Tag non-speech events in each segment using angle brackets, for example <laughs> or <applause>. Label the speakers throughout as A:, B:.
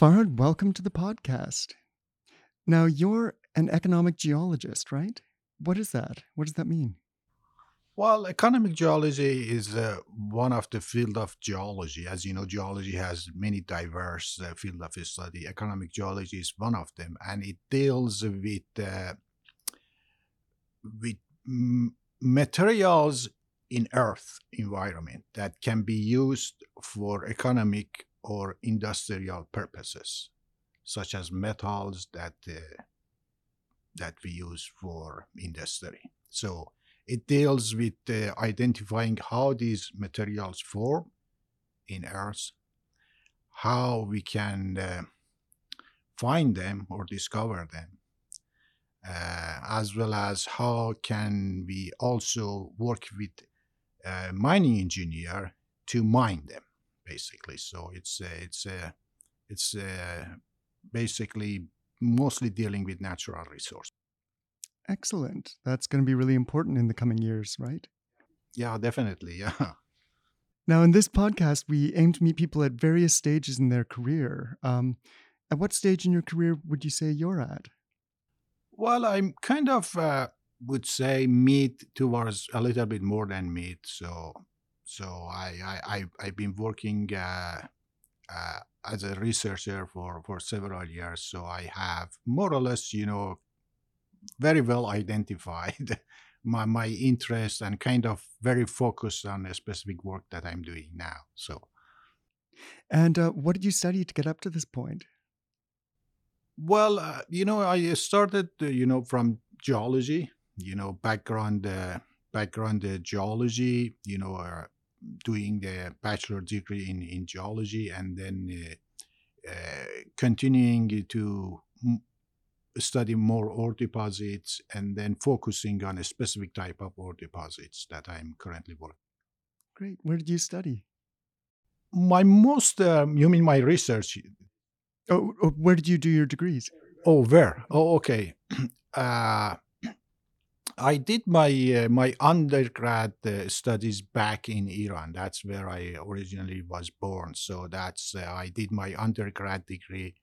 A: Farhad, welcome to the podcast. Now, you're an economic geologist, right? What is that? What does that mean?
B: Well, economic geology is uh, one of the field of geology. As you know, geology has many diverse uh, field of study. Economic geology is one of them, and it deals with uh, with m- materials in Earth environment that can be used for economic or industrial purposes, such as metals that uh, that we use for industry. So it deals with uh, identifying how these materials form in Earth, how we can uh, find them or discover them, uh, as well as how can we also work with a mining engineer to mine them, basically. So it's it's it's basically mostly dealing with natural resources.
A: Excellent. That's going to be really important in the coming years, right?
B: Yeah, definitely. Yeah. <laughs>
A: Now, in this podcast, we aim to meet people at various stages in their career. Um, at what stage in your career would you say you're at?
B: Well, I'm kind of uh, would say mid towards a little bit more than mid. So, so I, I, I I've been working uh, uh, as a researcher for for several years. So I have more or less, you know, very well identified <laughs> my my interest and kind of very focused on a specific work that I'm doing now. So,
A: and uh, what did you study to get up to this point?
B: Well, uh, you know, I started, uh, you know, from geology, you know, background uh, background uh, geology, you know, uh, doing the bachelor degree in in geology, and then continuing to study more ore deposits and then focusing on a specific type of ore deposits that I'm currently working.
A: Great. Where did you study?
B: My most, um, you mean my research?
A: Oh, oh, where did you do your degrees?
B: Oh, where? Oh, okay. <clears throat> Uh, I did my uh, my undergrad uh, studies back in Iran. That's where I originally was born. So that's uh, I did my undergrad degree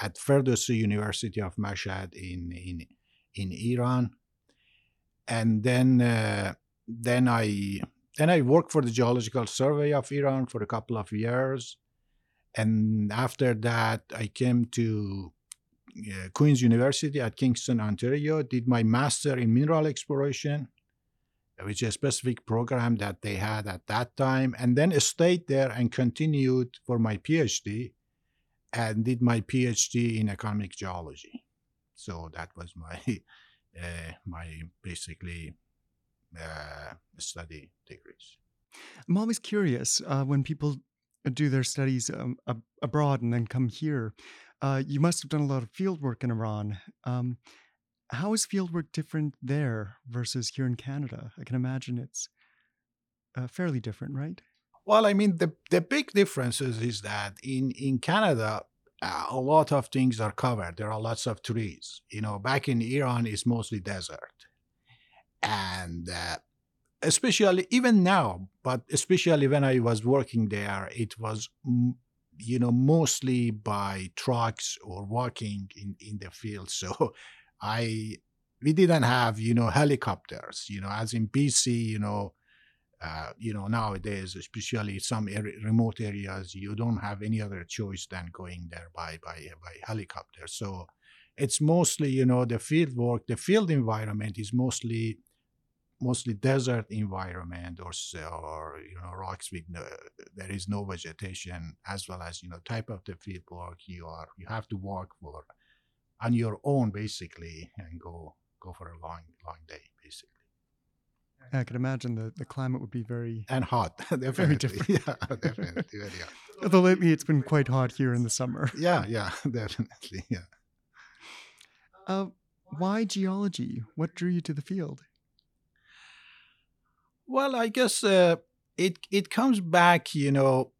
B: at Ferdowsi University of Mashhad in in in Iran, and then uh, then I then I worked for the Geological Survey of Iran for a couple of years, and after that I came to Queen's University at Kingston, Ontario. Did my master in mineral exploration, which is a specific program that they had at that time, and then stayed there and continued for my PhD and did my PhD in economic geology. So that was my <laughs> uh, my basically uh, study degrees.
A: I'm always curious uh, when people do their studies um, ab- abroad and then come here. Uh, you must have done a lot of field work in Iran. Um, how is field work different there versus here in Canada? I can imagine it's uh, fairly different, right?
B: Well, I mean, the, the big differences is that in, in Canada, uh, a lot of things are covered. There are lots of trees. You know, back in Iran, it's mostly desert. And uh, especially even now, but especially when I was working there, it was, you know, mostly by trucks or walking in, in the field. <laughs> So I, we didn't have, you know, helicopters, you know, as in BC, you know, uh, you know, nowadays, especially some remote areas, you don't have any other choice than going there by by by helicopter. So it's mostly, you know, the field work, the field environment is mostly mostly desert environment or or you know rocks with no, there is no vegetation as well as you know type of the field work you are you have to walk for on your own basically and go go for a long long day basically
A: I can imagine the, the climate would be very
B: and hot. <laughs> definitely.
A: different. <laughs>
B: Yeah, definitely. very hot. <laughs>
A: Although lately it's been quite hot here in the summer.
B: Yeah, yeah, definitely. Yeah.
A: Uh, why geology? What drew you to the field?
B: Well, I guess uh, it it comes back, you know.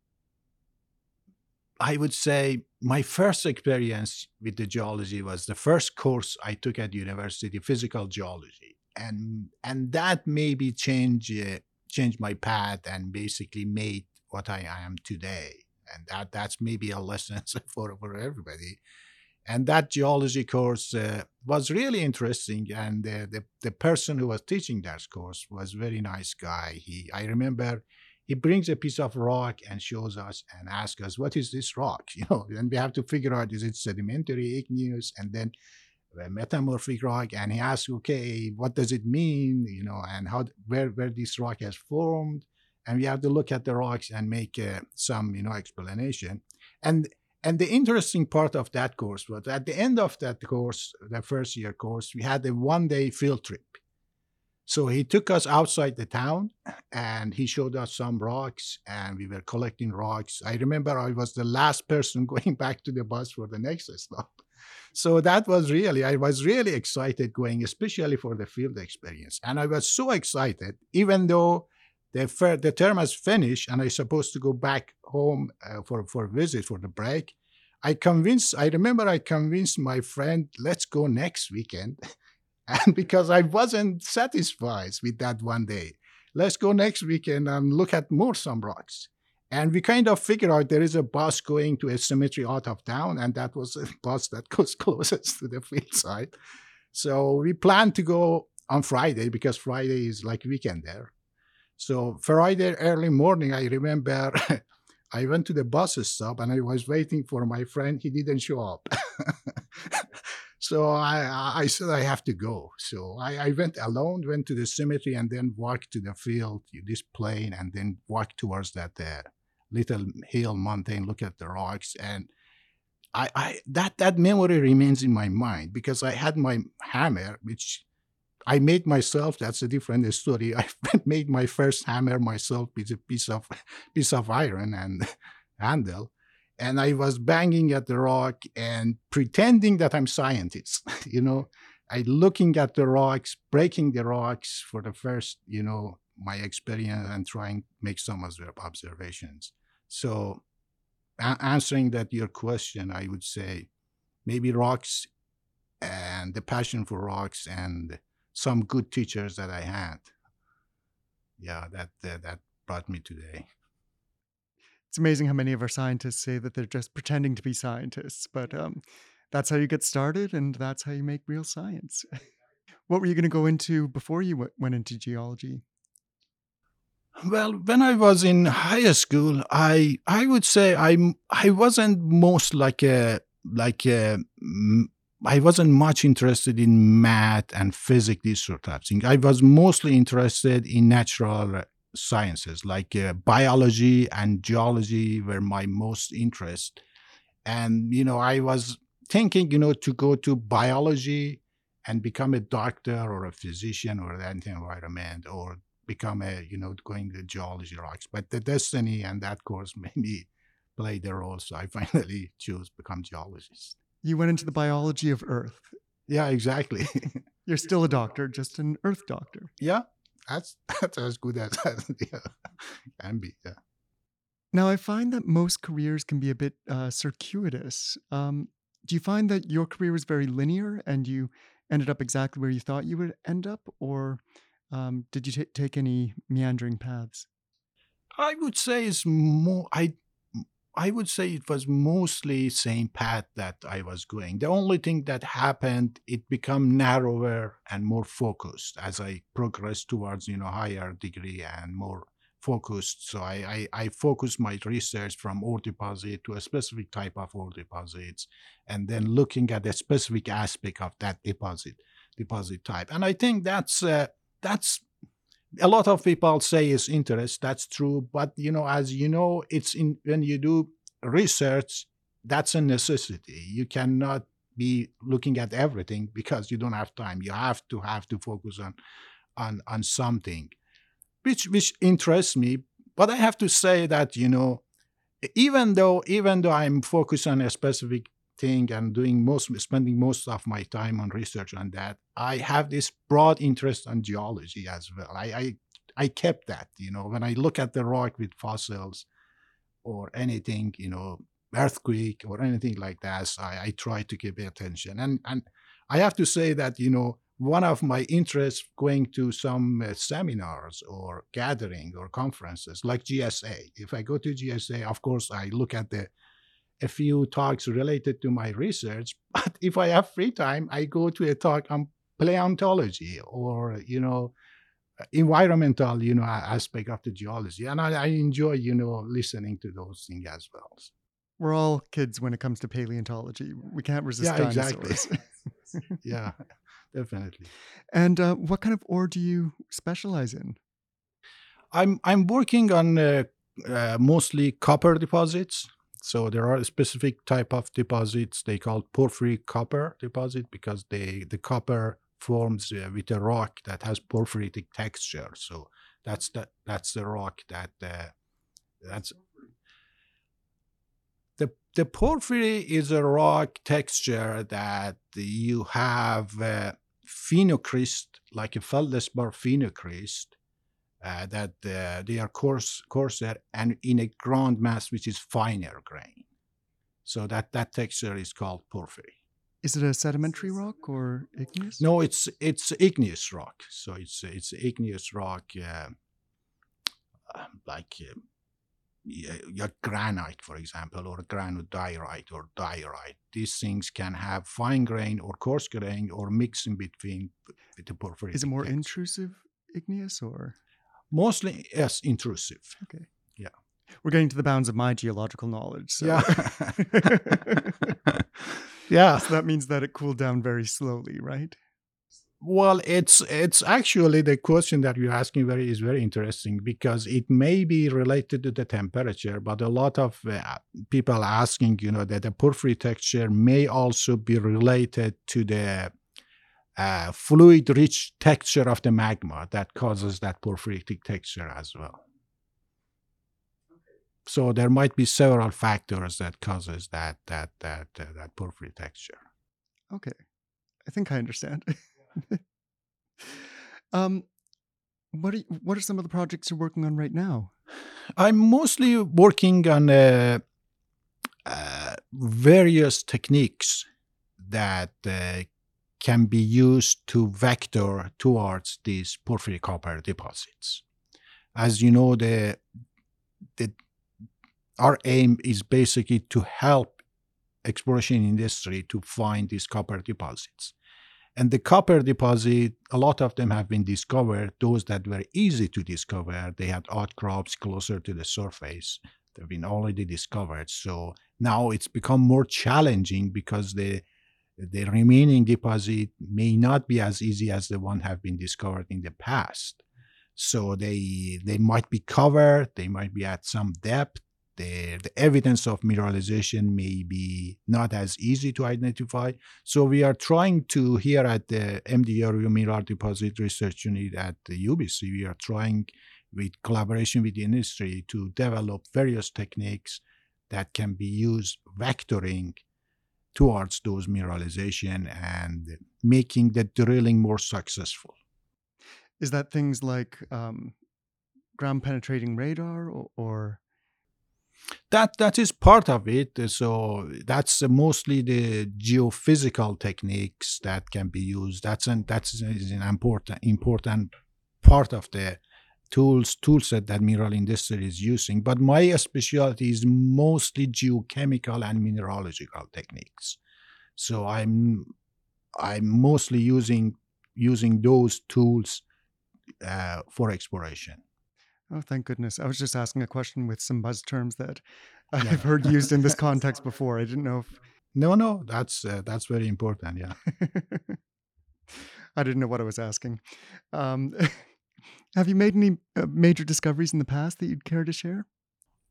B: I would say my first experience with the geology was the first course I took at university, physical geology, and and that maybe changed uh, changed my path and basically made what I am today. And that that's maybe a lesson <laughs> for for everybody. And that geology course uh, was really interesting, and uh, the the person who was teaching that course was very nice guy. He I remember he brings a piece of rock and shows us and asks us, "What is this rock?" <laughs> You know, and we have to figure out is it sedimentary, igneous, and then metamorphic rock. And he asks, "Okay, what does it mean?" You know, and how where where this rock has formed, and we have to look at the rocks and make uh, some you know explanation. And and the interesting part of that course was at the end of that course, the first year course, we had a one day field trip. So he took us outside the town and he showed us some rocks and we were collecting rocks. I remember I was the last person <laughs> going back to the bus for the next stop. So that was really, I was really excited going, especially for the field experience. And I was so excited, even though the, the term has finished and I'm supposed to go back home uh, for, for a visit for the break. I convinced, I remember I convinced my friend, let's go next weekend. <laughs> And because I wasn't satisfied with that one day, let's go next weekend and look at more some rocks. And we kind of figured out there is a bus going to a cemetery out of town, and that was <laughs> a bus that <laughs> goes closest to the field site. So we planned to go on Friday because Friday is like weekend there. So Friday early morning, I remember <laughs> I went to the bus stop and I was waiting for my friend. He didn't show up. <laughs> so I, I said I have to go. So I, I went alone, went to the cemetery, and then walked to the field, this plain, and then walked towards that uh, little hill mountain. Look at the rocks, and I, I that that memory remains in my mind because I had my hammer, which I made myself. That's a different story. <laughs> I made my first hammer myself with a piece of <laughs> piece of iron and <laughs> handle, and I was banging at the rock and pretending that I'm scientist. you know, I looking at the rocks, breaking the rocks for the first, you know, my experience and trying to make some observations. So, a- answering that your question, I would say maybe rocks and the passion for rocks and some good teachers that I had. Yeah, that uh, that brought me today.
A: It's amazing how many of our scientists say that they're just pretending to be scientists, but um, that's how you get started, and that's how you make real science. <laughs> what were you going to go into before you w- went into geology?
B: Well, when I was in high school, I I would say I I wasn't most like a like a I wasn't much interested in math and physics, these sort of things. I was mostly interested in natural sciences, like uh, biology and geology were my most interest. And, you know, I was thinking, you know, to go to biology and become a doctor or a physician or that environment or become a, you know, going to geology rocks. But the destiny and that course <laughs> maybe played the role. So I finally <laughs> chose become geologist.
A: You went into the biology of Earth.
B: Yeah, exactly. <laughs>
A: You're still a doctor, just an Earth doctor.
B: Yeah, that's <laughs> that's as good <laughs> as yeah, can be. Yeah.
A: Now I find that most careers can be a bit uh, circuitous. Um, do you find that your career was very linear and you ended up exactly where you thought you would end up, or um, did you t- take any meandering paths?
B: I would say it's more. I I would say it was mostly same path that I was going. The only thing that happened, it became narrower and more focused as I progressed towards, you know, higher degree and more focused. So I, I, I focused my research from ore deposit to a specific type of ore deposits and then looking at a specific aspect of that deposit, deposit type. And I think that's, uh, that's a lot of people say it's interest that's true but you know as you know it's in when you do research that's a necessity you cannot be looking at everything because you don't have time you have to have to focus on on on something which which interests me. But I have to say that you know, even though even though I'm focused on a specific thing and doing most spending most of my time on research on that, I have this broad interest on geology as well. I I, I kept that. You know, when I look at the rock with fossils or anything, you know, earthquake or anything like that, I, I try to give attention. And and I have to say that you know one of my interests going to some uh, seminars or gathering or conferences like GSA. If I go to GSA, of course, I look at the a few talks related to my research. <laughs> But if I have free time, I go to a talk on paleontology or you know environmental you know aspect of the geology, and I, I enjoy you know listening to those things as well.
A: We're all kids when it comes to paleontology. We can't resist
B: yeah,
A: dinosaurs.
B: Exactly. <laughs> <laughs> yeah, definitely.
A: And uh, what kind of ore do you specialize in?
B: I'm I'm working on uh, uh, mostly copper deposits. So there are a specific type of deposits they call porphyry copper deposit because they the copper forms uh, with a rock that has porphyritic texture. So that's the that's the rock that uh, that's the the porphyry is a rock texture that you have uh, phenocryst like a feldspar phenocryst uh, that uh, they are coarse, coarser and in a ground mass which is finer grain. So that that texture is called porphyry.
A: Is it a sedimentary rock or igneous?
B: No, it's it's igneous rock. So it's it's igneous rock, uh, like uh, yeah, granite, for example, or granodiorite or diorite. These things can have fine grain or coarse grain or mix in between with the porphyry.
A: Is it more intrusive igneous or?
B: Mostly, yes, intrusive.
A: Okay.
B: Yeah.
A: We're getting to the bounds of my geological knowledge. So.
B: Yeah. <laughs> yeah.
A: So that means that it cooled down very slowly, right?
B: Well, it's it's actually the question that you're asking very is very interesting because it may be related to the temperature, but a lot of uh, people asking, you know, that the porphyry texture may also be related to the uh, fluid-rich texture of the magma that causes that porphyritic texture as well. So there might be several factors that causes that that that uh, that porphyry texture.
A: Okay, I think I understand. <laughs> um, what are you, what are some of the projects you're working on right now?
B: I'm mostly working on uh, uh, various techniques that uh, can be used to vector towards these porphyry copper deposits. As you know, the, the our aim is basically to help exploration industry to find these copper deposits. And the copper deposit, a lot of them have been discovered. Those that were easy to discover, they had outcrops closer to the surface. They've been already discovered. So now it's become more challenging because the the remaining deposit may not be as easy as the one have been discovered in the past. So they they might be covered, they might be at some depth, the, the evidence of mineralization may be not as easy to identify. So we are trying to here at the MDRU Mineral Deposit Research Unit at the UBC, we are trying with collaboration with the industry to develop various techniques that can be used vectoring towards those mineralization and making the drilling more successful.
A: Is that things like um, ground penetrating radar or, or
B: that that is part of it. So that's mostly the geophysical techniques that can be used. That's an that's an important important part of the tools tool set that mineral industry is using. But my specialty is mostly geochemical and mineralogical techniques. So I'm I'm mostly using using those tools uh, for exploration.
A: Oh, thank goodness. I was just asking a question with some buzz terms that <laughs> I've heard used in this <laughs> context before. I didn't know if.
B: No, no, that's uh, that's very important. Yeah. <laughs>
A: I didn't know what I was asking. Um, have you made any uh, major discoveries in the past that you'd care to share?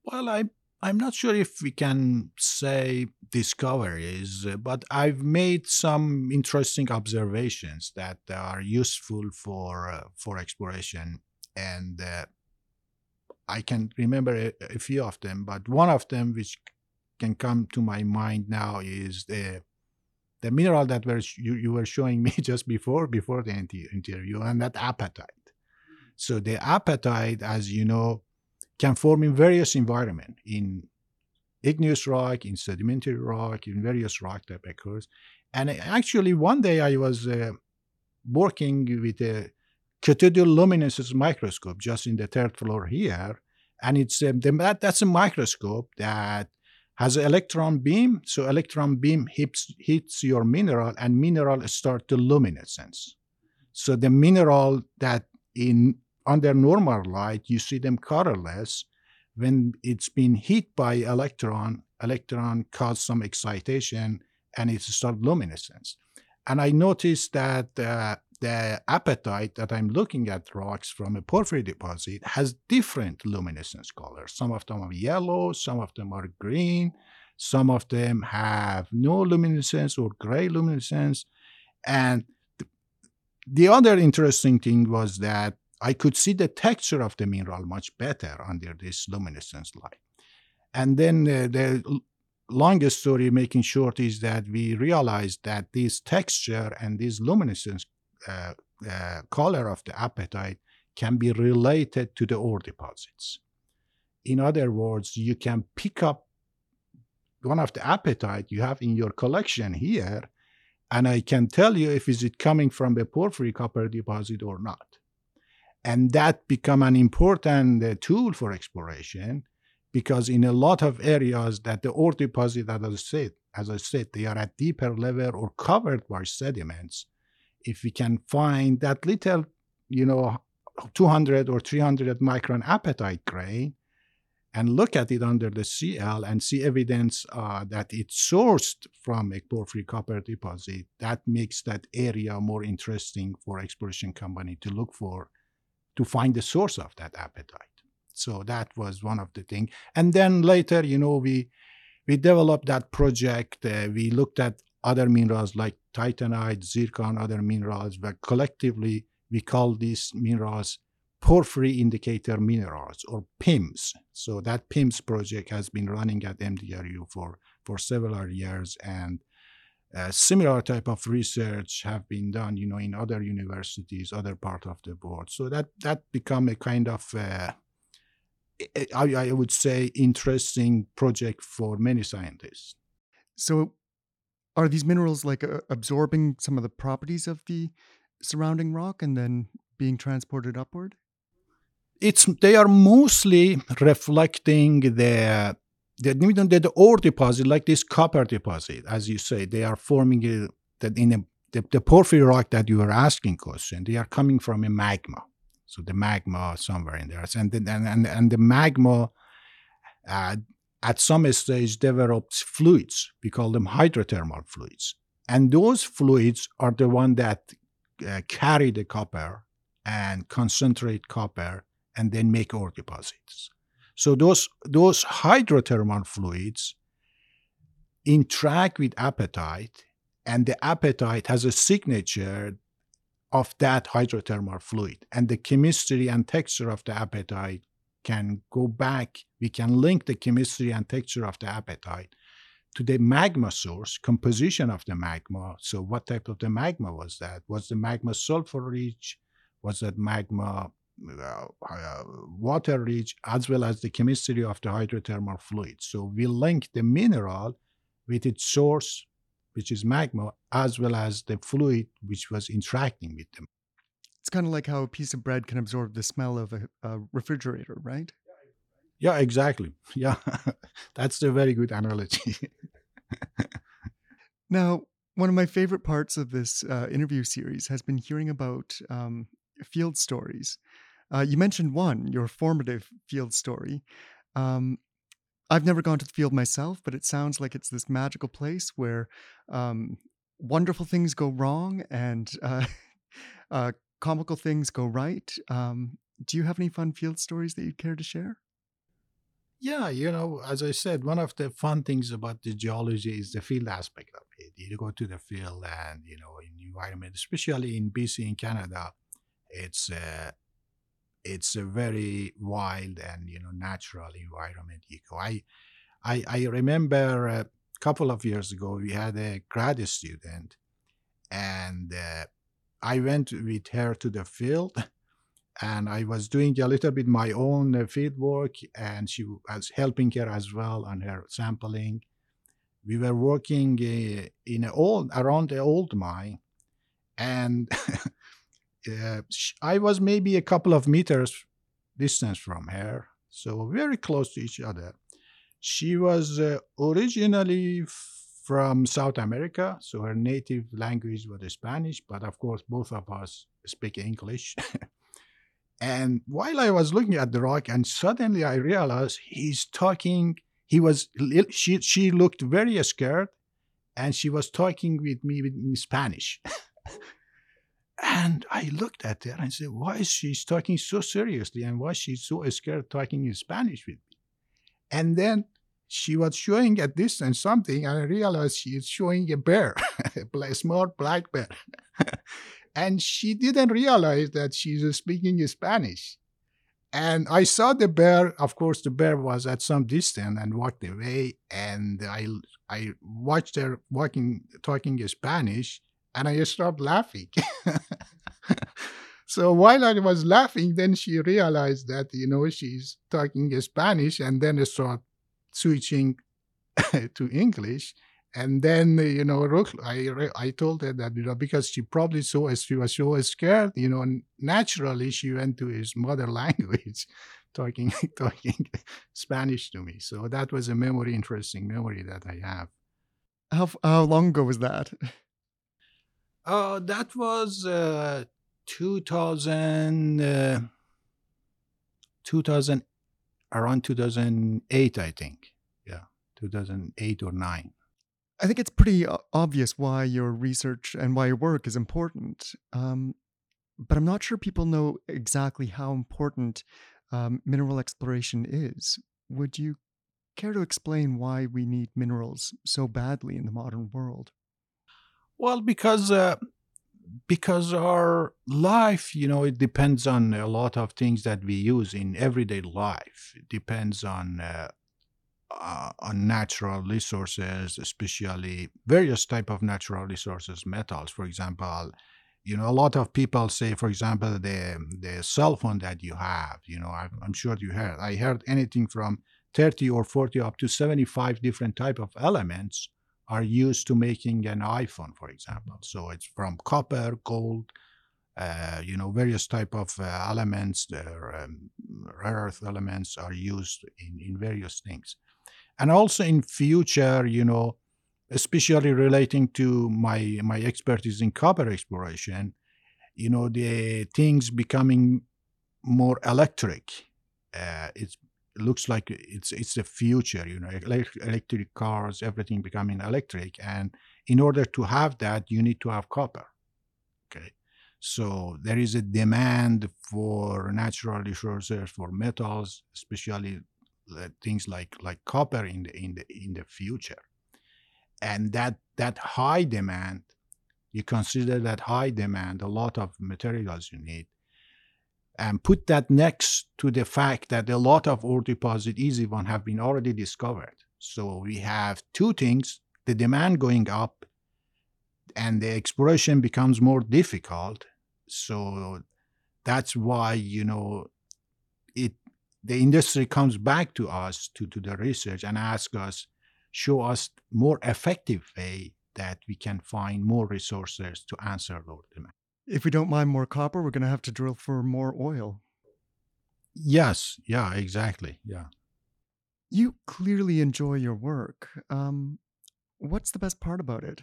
B: Well, I I'm not sure if we can say discoveries, uh, but I've made some interesting observations that are useful for uh, for exploration and uh, I can remember a, a, few of them, but one of them which can come to my mind now is the the mineral that were you, you were showing <laughs> me just before before the interview, and that apatite. So the apatite, as you know, can form in various environments in igneous rock, in sedimentary rock, in various rock type occurs. And actually, one day I was uh, working with a cathodoluminescence microscope just in the third floor here, and it's um, that, that's a microscope that has an electron beam. So electron beam hits hits your mineral, and mineral start to luminescence. So the mineral that in under normal light you see them colorless, when it's been hit by electron, electron cause some excitation and it start luminescence. And I noticed that uh, the apatite that I'm looking at rocks from a porphyry deposit has different luminescence colors. Some of them are yellow, some of them are green, some of them have no luminescence or gray luminescence. And th- the other interesting thing was that I could see the texture of the mineral much better under this luminescence light. And then uh, the longest story making short is that we realized that this texture and this luminescence uh, uh, color of the apatite can be related to the ore deposits. In other words, you can pick up one of the apatite you have in your collection here, and I can tell you if is it coming from a porphyry copper deposit or not and that become an important uh, tool for exploration because in a lot of areas that the ore deposit as I said as I said they are at deeper level or covered by sediments. If we can find that little you know 200 or 300 micron apatite grain and look at it under the CL and see evidence uh, that it's sourced from a porphyry copper deposit, that makes that area more interesting for exploration company to look for to find the source of that apatite. So that was one of the things. And then later, you know, we we developed that project. Uh, we looked at other minerals like titanite, zircon, other minerals, but collectively we call these minerals porphyry indicator minerals or PIMS. So that PIMS project has been running at MDRU for for several years and uh, similar type of research have been done, you know, in other universities, other part of the world. So that that become a kind of uh, I, I would say interesting project for many scientists.
A: So, are these minerals like uh, absorbing some of the properties of the surrounding rock and then being transported upward?
B: It's they are mostly reflecting the the, the, the ore deposit, like this copper deposit, as you say, they are forming a, that in a, the, the porphyry rock that you are asking question, they are coming from a magma. So the magma somewhere in there, and and, and, and the magma uh, at some stage develops fluids. We call them hydrothermal fluids, and those fluids are the one that uh, carry the copper and concentrate copper and then make ore deposits. So those those hydrothermal fluids interact with apatite, and the apatite has a signature of that hydrothermal fluid, and the chemistry and texture of the apatite can go back. We can link the chemistry and texture of the apatite to the magma source, composition of the magma. So, what type of the magma was that? Was the magma sulfur rich? Was that magma water rich as well as the chemistry of the hydrothermal fluid. So we link the mineral with its source, which is magma, as well as the fluid which was interacting with them.
A: It's kind of like how a piece of bread can absorb the smell of a, a refrigerator, right?
B: Yeah, exactly. <laughs> Yeah, <laughs> that's a very good analogy. <laughs>
A: now, one of my favorite parts of this uh, interview series has been hearing about um, field stories. Uh, you mentioned one, your formative field story. Um, I've never gone to the field myself, but it sounds like it's this magical place where um, wonderful things go wrong and <laughs> uh, uh, comical things go right. Um, do you have any fun field stories that you'd care to share?
B: Yeah, you know, as I said, one of the fun things about the geology is the field aspect of it. You go to the field and, you know, in environment, especially in BC in Canada, it's uh, it's a very wild and you know natural environment go. I I, I remember a couple of years ago we had a grad student, and uh, I went with her to the field. <laughs> And I was doing a little bit my own uh, field work, and she was helping her as well on her sampling. We were working uh, in old around the old mine, and <laughs> uh, I was maybe a couple of meters distance from her, so very close to each other. She was uh, originally from South America, so her native language was Spanish, but of course, both of us speak English. <laughs> and while I was looking at the rock, and suddenly I realized he's talking, he was, she, she looked very scared, and she was talking with me in Spanish. <laughs> And I looked at her and said, Why is she talking so seriously and why is she so scared talking in Spanish with me? And then she was showing a distance something, and I realized she is showing a bear, <laughs> a small black bear. <laughs> and she didn't realize that she's speaking Spanish. And I saw the bear. Of course, the bear was at some distance and walked away. And I I watched her walking, talking Spanish, and I started laughing. <laughs> so while I was laughing, then she realized that you know she's talking Spanish, and then start switching <laughs> to English. And then you know, I I told her that you know because she probably so she was so scared, you know, naturally she went to his mother <laughs> language, talking talking Spanish to me. So that was a memory, interesting memory that I have.
A: How how long ago was that?
B: Uh, that was uh, 2000, uh, 2000, around 2008, I think. Yeah, 2008 or 9.
A: I think it's pretty obvious why your research and why your work is important. Um, but I'm not sure people know exactly how important um, mineral exploration is. Would you care to explain why we need minerals so badly in the modern world?
B: Well, because uh, because our life, you know, it depends on a lot of things that we use in everyday life. It depends on uh, uh, on natural resources, especially various type of natural resources, metals, for example. You know, a lot of people say, for example, the the cell phone that you have. You know, I'm, I'm sure you heard. I heard anything from 30 or 40 up to 75 different type of elements are used to making an iPhone, for example. So it's from copper, gold, uh, you know, various type of uh, elements, um, rare earth elements are used in, in various things. And also in future, you know, especially relating to my my expertise in copper exploration, you know, the things becoming more electric. Uh, it's looks like it's it's the future you know electric cars everything becoming electric and in order to have that you need to have copper okay? So there is a demand for natural resources for metals especially uh, things like like copper in the in the in the future. And that that high demand you consider that high demand a lot of materials you need and put that next to the fact that a lot of ore deposit easy one have been already discovered. So we have two things the demand going up and the exploration becomes more difficult. So that's why you know it the industry comes back to us to, to the research and ask us show us more effective way that we can find more resources to answer those demand
A: if we don't mine more copper, we're going to have to drill for more oil.
B: Yes. Yeah, exactly. Yeah.
A: You clearly enjoy your work. Um, what's the best part about it?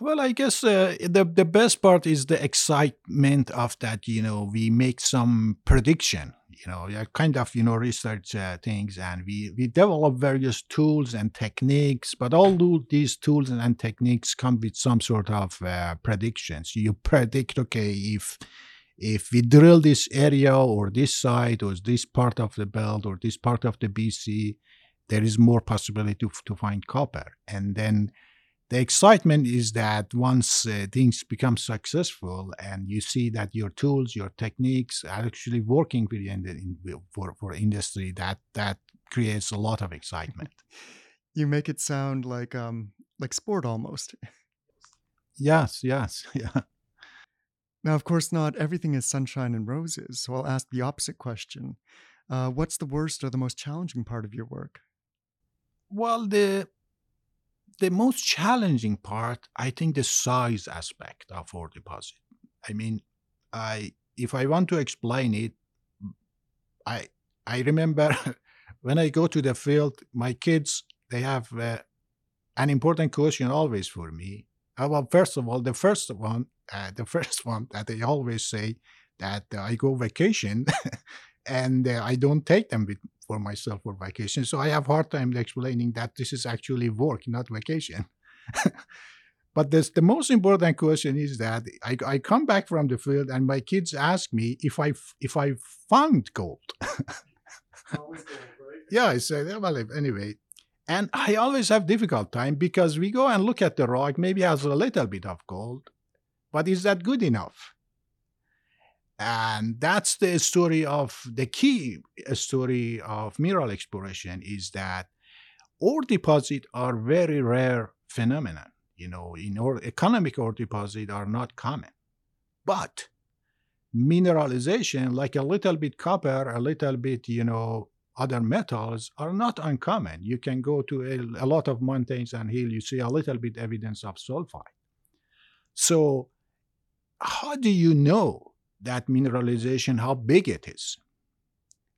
B: Well, I guess uh, the the best part is the excitement of that. You know, we make some prediction. You know, kind of you know research uh, things, and we we develop various tools and techniques. But all these tools and techniques come with some sort of uh, predictions. You predict, okay, if if we drill this area or this site or this part of the belt or this part of the BC, there is more possibility to, to find copper, and then the excitement is that once uh, things become successful and you see that your tools, your techniques are actually working for, in, for, for industry, that that creates a lot of excitement. <laughs>
A: you make it sound like um like sport almost.
B: Yes, yes, <laughs> yeah.
A: Now, of course, not everything is sunshine and roses, so I'll ask the opposite question. Uh, what's the worst or the most challenging part of your work?
B: Well, the the most challenging part, I think, the size aspect of ore deposit. I mean, I if I want to explain it, I I remember <laughs> when I go to the field, my kids they have uh, an important question always for me. Uh, well, first of all, the first one, uh, <laughs> the first one that they always say that uh, I go vacation, <laughs> and uh, I don't take them with for myself for vacation. So I have hard time explaining that this is actually work, not vacation. <laughs> but this, the most important question is that I, I come back from the field and my kids ask me if I if I found gold. gold right? <laughs> Yeah, I say well anyway. And I always have difficult time because we go and look at the rock, maybe has a little bit of gold, but is that good enough? And that's the story of the key uh, story of mineral exploration is that ore deposit are very rare phenomenon you know in or economic ore deposit are not common. But mineralization like a little bit copper a little bit you know other metals are not uncommon. You can go to a, a lot of mountains and hill you see a little bit evidence of sulfide. So how do you know that mineralization, how big it is.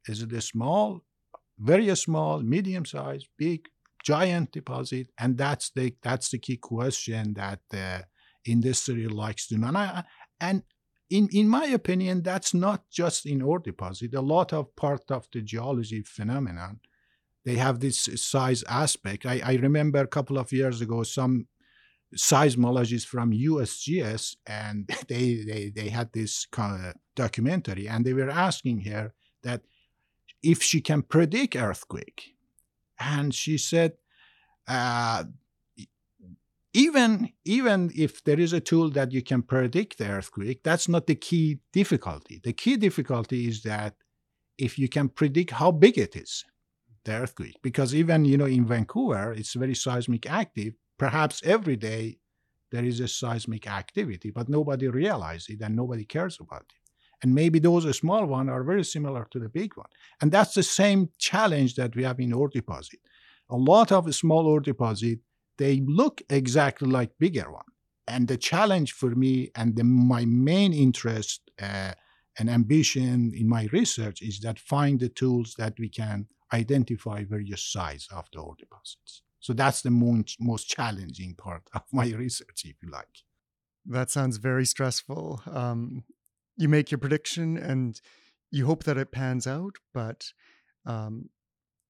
B: Is it a small, very small, medium size, big, giant deposit? And that's the that's the key question that the industry likes to know. And, I, and in, in my opinion, that's not just in ore deposit. A lot of part of the geology phenomenon, they have this size aspect. I, I remember a couple of years ago, some seismologists from USGS, and <laughs> they, they, they had this kind of documentary, and they were asking her that if she can predict earthquake. And she said, uh, even even if there is a tool that you can predict the earthquake, that's not the key difficulty. The key difficulty is that if you can predict how big it is, the earthquake, because even you know in Vancouver, it's very seismic active, perhaps every day there is a seismic activity, but nobody realizes it and nobody cares about it. And maybe those small ones are very similar to the big one. And that's the same challenge that we have in ore deposit. A lot of small ore deposit, they look exactly like bigger one. And the challenge for me and the, my main interest uh, and ambition in my research is that find the tools that we can identify various size of the ore deposits. So that's the most, most challenging part of my research, if you like.
A: That sounds very stressful. Um, you make your prediction and you hope that it pans out, but um,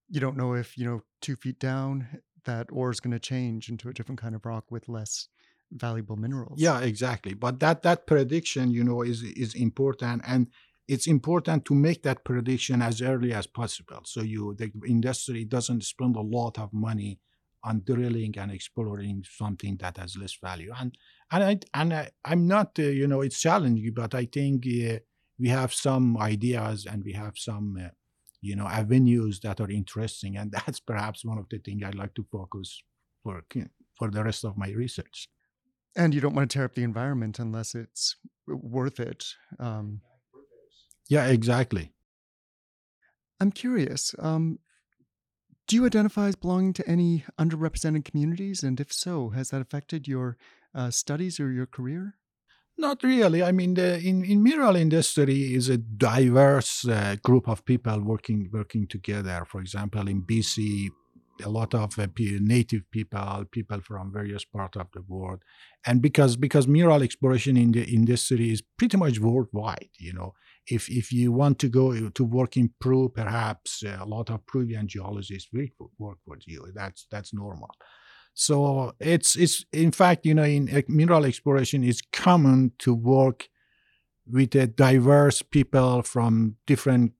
A: you don't know if, you know, two feet down, that ore is going to change into a different kind of rock with less valuable minerals.
B: Yeah, exactly. But that that prediction, you know, is is important, and it's important to make that prediction as early as possible. So you the industry doesn't spend a lot of money on drilling and exploring something that has less value. And and I and I, am not uh, you know it's challenging, but I think uh, we have some ideas and we have some uh, you know avenues that are interesting, and <laughs> that's perhaps one of the things I'd like to focus for for the rest of my research.
A: And you don't want to tear up the environment unless it's worth it. Um,
B: yeah, exactly.
A: I'm curious. Um, do you identify as belonging to any underrepresented communities? And if so, has that affected your uh, studies or your career?
B: Not really. I mean, the in, in mineral industry is a diverse uh, group of people working working together. For example, in BC, a lot of uh, native people, people from various parts of the world, and because because mineral exploration in the industry is pretty much worldwide, you know, if if you want to go to work in Peru, perhaps uh, a lot of Peruvian geologists will work with you. That's that's normal. So it's it's in fact you know in mineral exploration it's common to work with a diverse people from different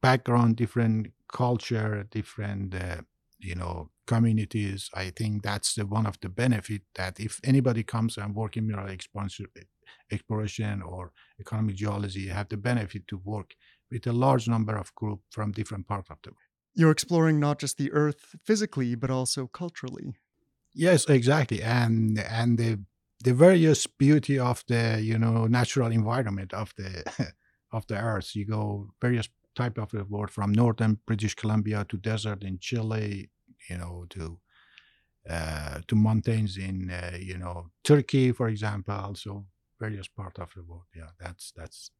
B: background, different culture, different uh, you know, communities. I think that's the, one of the benefit that if anybody comes and work in mineral exploration or economic geology, have the benefit to work with a large number of group from different parts of the world.
A: You're exploring not just the earth physically, but also culturally.
B: Yes, exactly. And and the the various beauty of the you know natural environment of the <laughs> of the earth. You go various type of the world from northern British Columbia to desert in Chile, you know, to uh, to mountains in uh, you know Turkey, for example. Also various part of the world. Yeah, that's that's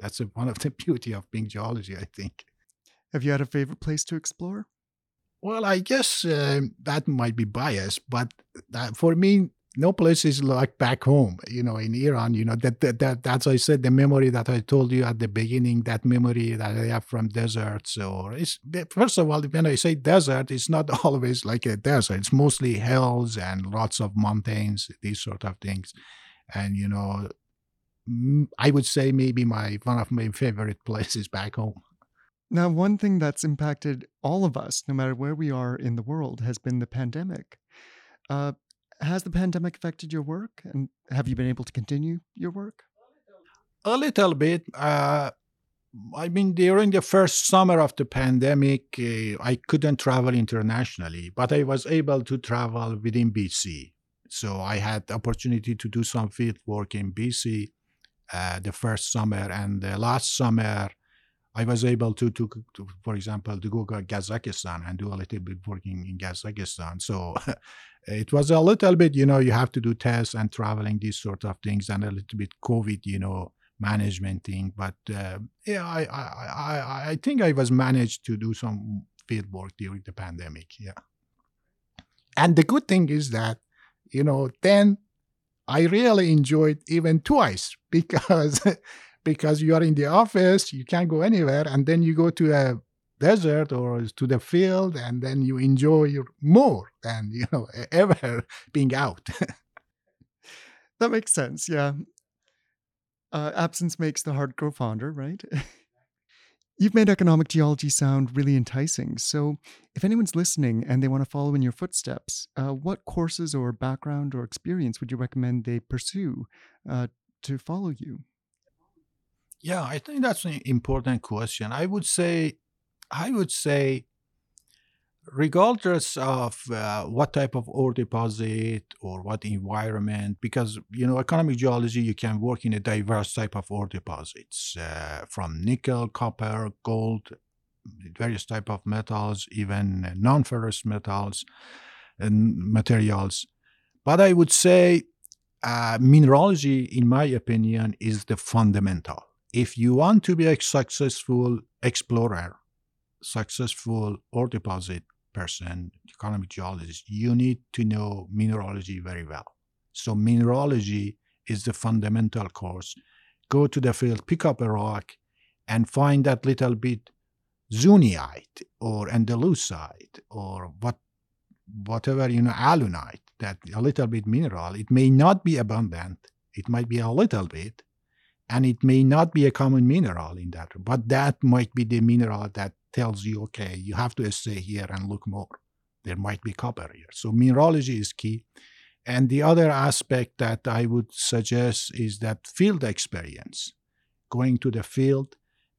B: that's a, <laughs> one of the beauty of being geology, I think.
A: Have you had a favorite place to explore?
B: Well, I guess uh, that might be biased, but that, for me, no place is like back home. You know, in Iran, you know that, that that that's I said the memory that I told you at the beginning. That memory that I have from deserts, or it's first of all, when I say desert, it's not <laughs> always like a desert. It's mostly hills and lots of mountains, these sort of things, and you know, I would say maybe my one of my favorite <laughs> places back home.
A: Now, one thing that's impacted all of us, no matter where we are in the world, has been the pandemic. Uh, has the pandemic affected your work, and have you been able to continue your work?
B: A little bit. Uh, I mean, during the first summer of the pandemic, uh, I couldn't travel internationally, but I was able to travel within BC. So I had the opportunity to do some field work in BC uh, the first summer, and the last summer I was able to, to, to, for example, to go to Kazakhstan and do a little bit working in Kazakhstan. So <laughs> it was a little bit, you know, you have to do tests and traveling, these sort of things, and a little bit COVID, you know, management thing. But uh, yeah, I, I, I, I think I was managed to do some field work during the pandemic. Yeah. And the good thing is that, you know, then I really enjoyed even twice <laughs> because because you are in the office, you can't go anywhere, and then you go to a desert or to the field, and then you enjoy more than you know ever <laughs> being out. <laughs>
A: that makes sense. Yeah, uh, absence makes the heart grow fonder, right? You've made economic geology sound really enticing. So, if anyone's listening and they want to follow in your footsteps, uh, what courses or background or experience would you recommend they pursue uh, to follow you?
B: Yeah, I think that's an important question. I would say, I would say, regardless of uh, what type of ore deposit or what environment, because you know, economic geology, you can work in a diverse type of ore deposits, uh, from nickel, copper, gold, various type of metals, even non-ferrous metals and materials. But I would say, uh, mineralogy, in my opinion, is the fundamental if you want to be a successful explorer, successful ore deposit person, economic geologist, you need to know mineralogy very well. So mineralogy is the fundamental course. Go to the field, pick up a rock, and find that little bit zunyite or andalusite or what whatever you know alunite that a little bit mineral it may not be abundant it might be a little bit and it may not be a common mineral in that, but that might be the mineral that tells you, okay, you have to stay here and look more. There might be copper here. So mineralogy is key. And the other aspect that I would suggest is that field experience, going to the field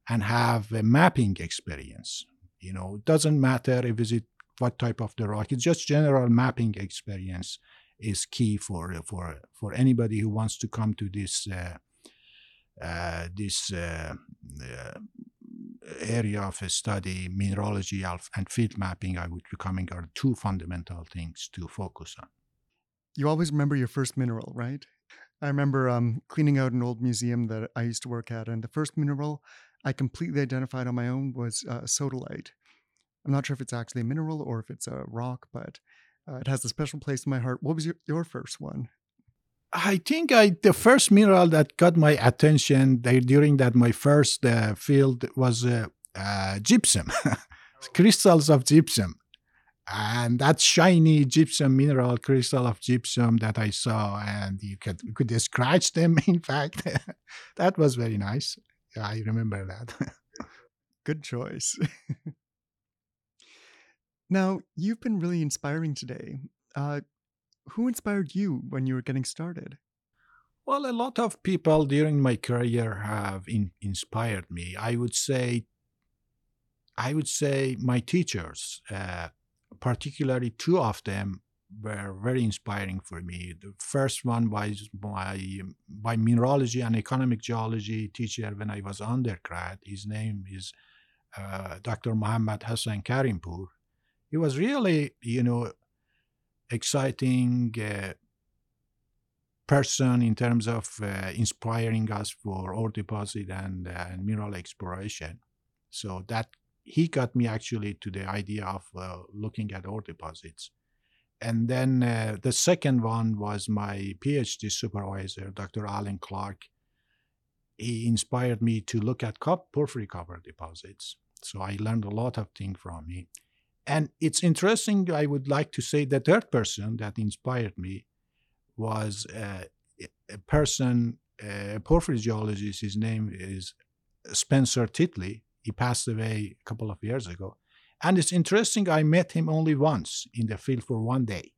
B: and have a mapping experience. You know, it doesn't matter if it's what type of the rock. It's just general mapping experience is key for for for anybody who wants to come to this uh, uh, this uh, uh, area of study, mineralogy and field mapping, I would recommend are two fundamental things to focus on.
A: You always remember your first mineral, right? I remember um, cleaning out an old museum that I used to work at, and the first mineral I completely identified on my own was uh, sodalite. I'm not sure if it's actually a mineral or if it's a rock, but uh, it has a special place in my heart. What was your, your first one?
B: I think I the first mineral that got my attention during that my first uh, field was uh, uh, gypsum, <laughs> crystals of gypsum, and that shiny gypsum mineral crystal of gypsum that I saw, and you could you could scratch them. <laughs> In fact, <laughs> that was very nice. I remember that.
A: Good choice. Now, you've been really inspiring today. Who inspired you when you were getting started?
B: Well, a lot of people during my career have in, inspired me. I would say, I would say my teachers, uh, particularly two of them, were very inspiring for me. The first one was my my mineralogy and economic geology teacher when I was undergrad. His name is uh, Dr. Muhammad Hassan Karimpour. He was really, you know, exciting uh, person in terms of uh, inspiring us for ore deposit and, uh, and mineral exploration. So that he got me actually to the idea of uh, looking at ore deposits. And then uh, the second one was my PhD supervisor, Dr. Alan Clark. He inspired me to look at cop- porphyry copper deposits. So I learned a lot of things from him. And it's interesting, I would like to say the third person that inspired me was uh, a person, a porphyry geologist. His name is Spencer Titley. He passed away a couple of years ago. And it's interesting, I met him only once in the field for one day.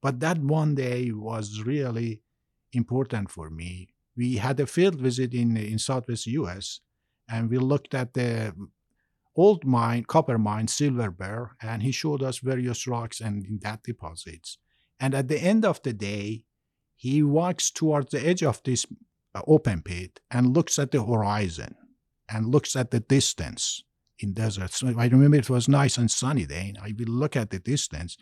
B: But that one day was really important for me. We had a field visit in, in southwest US, and we looked at the old mine, copper mine, Silver Bell, and he showed us various rocks and in that deposits. And at the end of the day, he walks towards the edge of this uh, open pit and looks at the horizon and looks at the distance in deserts. So I remember it was nice and sunny day. And I will look at the distance,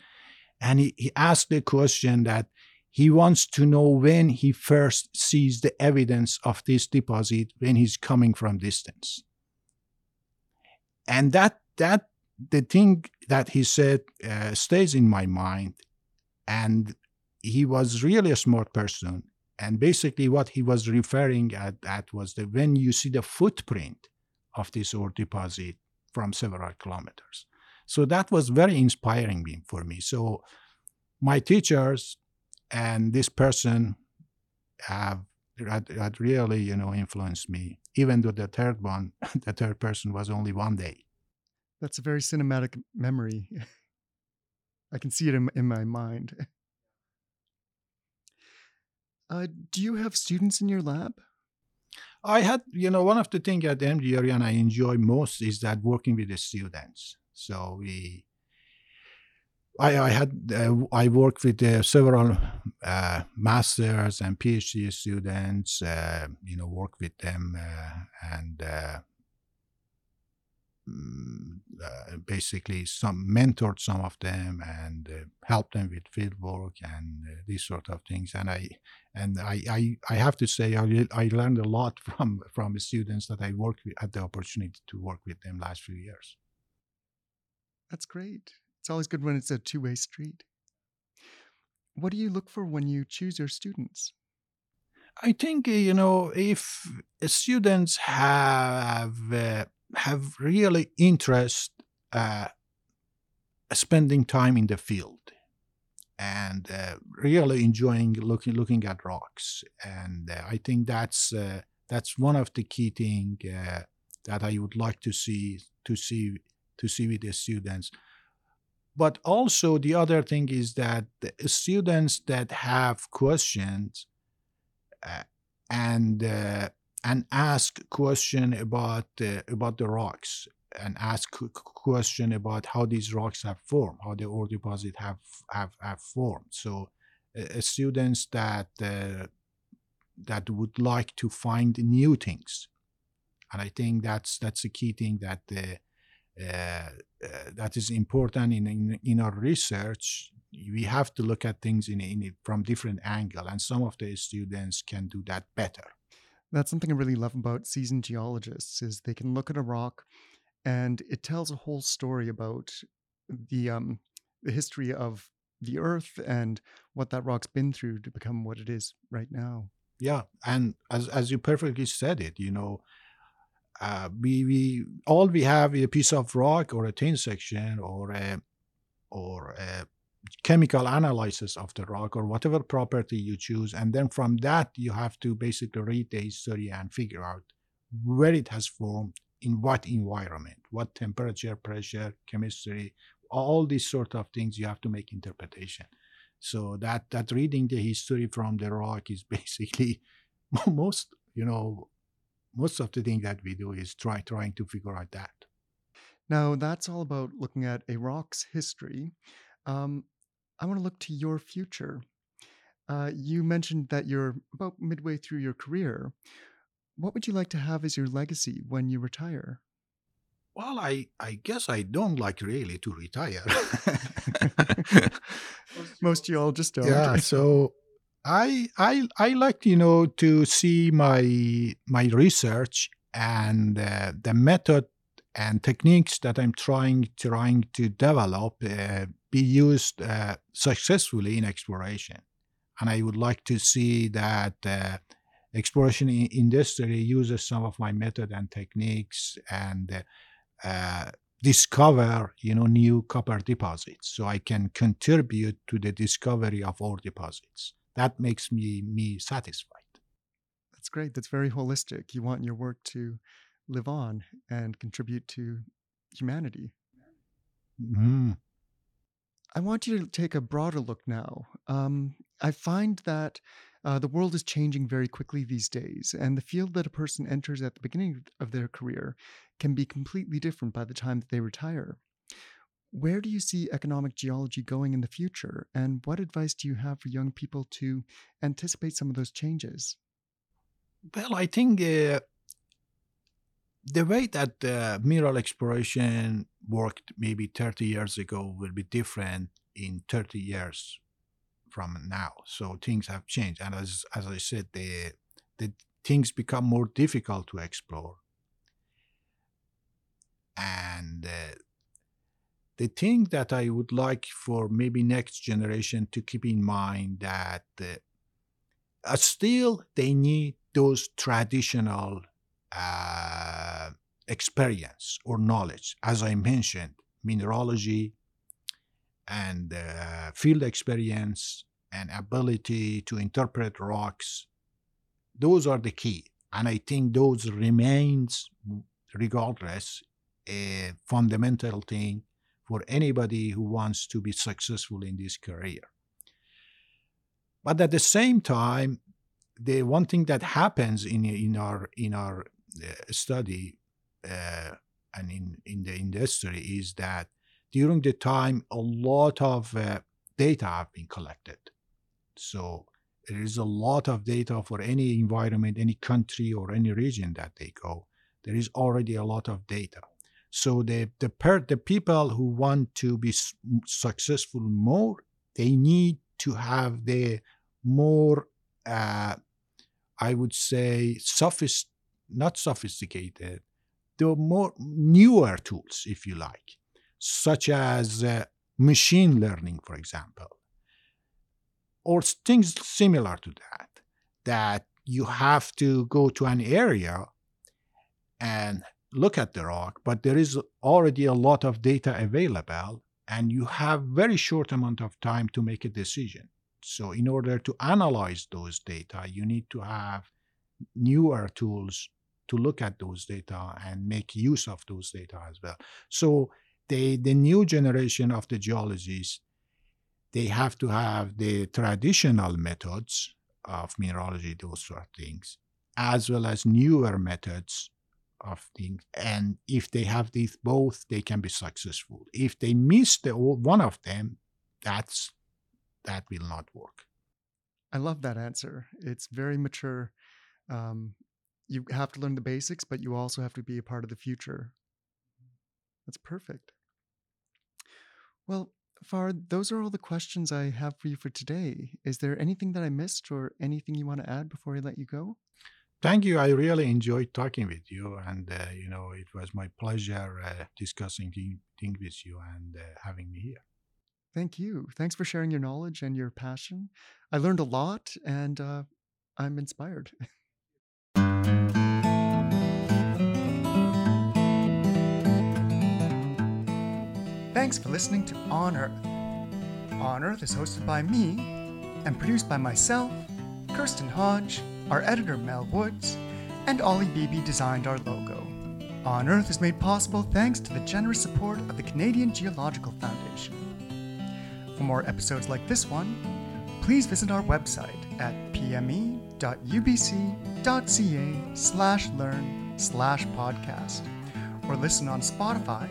B: and he, he asked the question that he wants to know when he first sees the evidence of this deposit when he's coming from distance. And that that the thing that he said uh, stays in my mind, and he was really a smart person. And basically, what he was referring at that was that when you see the footprint of this ore deposit from several kilometers. So that was very inspiring for me. So my teachers and this person have had, had really, you know, influenced me. Even though the third one, <laughs> the third person was only one day.
A: That's a very cinematic memory. <laughs> I can see it in, in my mind. <laughs> Uh, do you have students in your lab?
B: I had, you know, one of the things at MDRU and I enjoy most is that working with the students. So we, I, I had, uh, I worked with uh, several uh, masters and PhD students, uh, you know, work with them uh, and uh, Mm, basically some mentored some of them and helped them with field work and these sort of things. And i and i i, I have to say I, I learned a lot <laughs> from from the students that i worked with had the opportunity to work with them last few years.
A: That's great it's always good when it's a two-way street. What do you look for when you choose your students?
B: I think uh, you know if students have uh, have really interest uh, spending time in the field and uh, really enjoying looking looking at rocks. And i think that's that's one of the key thing that i would like to see to see to see with the students but also the other thing is that the students that have questions uh, and and ask question about uh, about the rocks and ask question about how these rocks have formed, how the ore deposit have have, have formed. So, uh, students that uh, that would like to find new things, and I think that's that's a key thing that the uh, that is important in, in, in our research. We have to look at things in, in from different angle, and some of the students can do that better.
A: That's something I really love about seasoned geologists is they can look at a rock and it tells a whole story about the um the history of the earth and what that rock's been through to become what it is right now.
B: Yeah, and as as you perfectly said it, you know, uh, we we all we have is a piece of rock or a thin section or a or a chemical analysis of the rock or whatever property you choose. And then from that, you have to basically read the history and figure out where it has formed, in what environment, what temperature, pressure, chemistry, all these sort of things you have to make interpretation. So that that reading the history from the rock is <laughs> basically most you know most of the thing that we do is try trying to figure out that.
A: Now, that's all about looking at a rock's history. Um, I want to look to your future. Uh, you mentioned that you're about midway through your career. What would you like to have as your legacy when you retire?
B: Well, I I guess I don't like really to retire. <laughs> <laughs>
A: Most geologists don't.
B: yeah, so I I I like you know to see my my research and uh, the method and techniques that I'm trying trying to develop uh, be used uh, successfully in exploration, and I would like to see that uh, exploration industry uses some of my method and techniques and uh, discover you know new copper deposits so i can contribute to the discovery of ore deposits that makes me me satisfied
A: that's great that's very holistic you want your work to live on and contribute to humanity
B: mm.
A: i want you to take a broader look now um, i find that uh, the world is changing very quickly these days, and the field that a person enters at the beginning of their career can be completely different by the time that they retire. Where do you see economic geology going in the future, and what advice do you have for young people to anticipate some of those changes?
B: Well, I think uh, the way that uh, mineral exploration worked maybe 30 years ago will be different in 30 years from now. So things have changed, and as as I said, the the things become more difficult to explore. And uh, the thing that I would like for maybe next generation to keep in mind that uh, still they need those traditional uh, experience or knowledge, as I mentioned, mineralogy, and uh, field experience and ability to interpret rocks. Those are the key and i think those remains regardless a fundamental thing for anybody who wants to be successful in this career but at the same time the one thing that happens in in our in our uh, study uh, and in in the industry is that during the time, a lot of uh, data have been collected. So there is a lot of data for any environment, any country, or any region that they go. There is already a lot of data. So the the per, the people who want to be successful more, they need to have the more, uh, I would say, sophist, not sophisticated, the more newer tools, if you like such as uh, machine learning, for example, or things similar to that, that you have to go to an area and look at the rock, but there is already a lot of data available and you have very short amount of time to make a decision. So in order to analyze those data, you need to have newer tools to look at those data and make use of those data as well. So they the new generation of the geologists they have to have the traditional methods of mineralogy those sort of things as well as newer methods of things and if they have these both they can be successful if they miss the one of them that's that will not work
A: i love that answer it's very mature um, you have to learn the basics but you also have to be a part of the future that's perfect. Well, Farhad, those are all the questions I have for you for today. Is there anything that I missed or anything you want to add before I let you go?
B: Thank you. I really enjoyed talking with you, and uh, you know it was my pleasure uh, discussing things with you and uh, having me here.
A: Thank you. Thanks for sharing your knowledge and your passion. I learned a lot, and uh, I'm inspired. Thanks for listening to On Earth. On Earth is hosted by me and produced by myself, Kirsten Hodge, our editor Mel Woods, and Ollie Beebe designed our logo. On Earth is made possible thanks to the generous support of the Canadian Geological Foundation. For more episodes like this one, please visit our website at pme.ubc.ca slash learn slash podcast or listen on Spotify,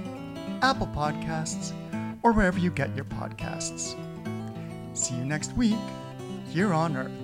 A: Apple Podcasts, or wherever you get your podcasts. See you next week here on Earth.